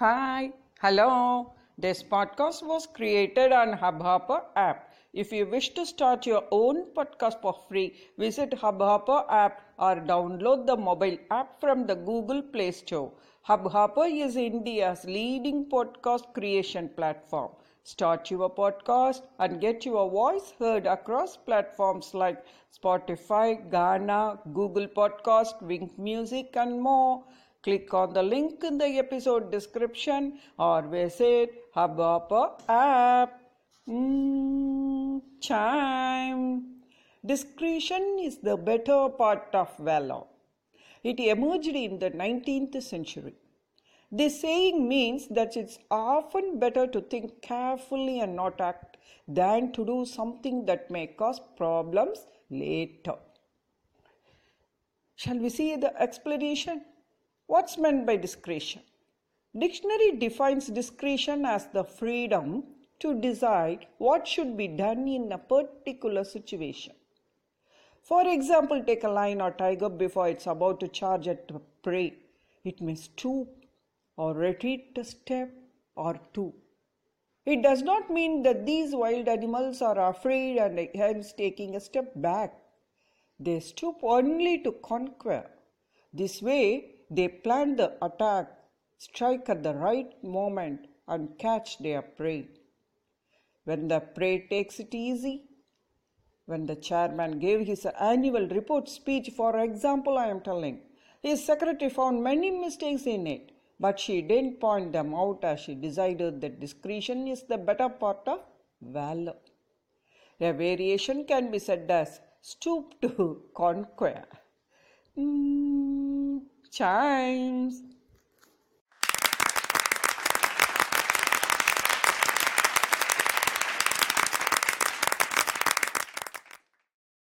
Hi, hello. This podcast was created on Hubhopper app. If you wish to start your own podcast for free, visit Hubhopper app or download the mobile app from the Google Play Store. Hubhopper is India's leading podcast creation platform. Start your podcast and get your voice heard across platforms like Spotify, Gaana, Google Podcast, Wynk Music, and more. Click on the link in the episode description or visit Hubhopper app. Mm, chime. Discretion is the better part of valor. It emerged in the 19th century. This saying means that it's often better to think carefully and not act than to do something that may cause problems later. Shall we see the explanation? What's meant by discretion? Dictionary defines discretion as the freedom to decide what should be done in a particular situation. For example, take a lion or tiger before it's about to charge at prey. It may stoop or retreat a step or two. It does not mean that these wild animals are afraid and hence taking a step back. They stoop only to conquer. This way, they plan the attack, strike at the right moment, and catch their prey. When the prey takes it easy, when the chairman gave his annual report speech, for example, I am telling, his secretary found many mistakes in it but she didn't point them out as she decided that discretion is the better part of valor. A variation can be said as stoop to conquer. Mm, chimes.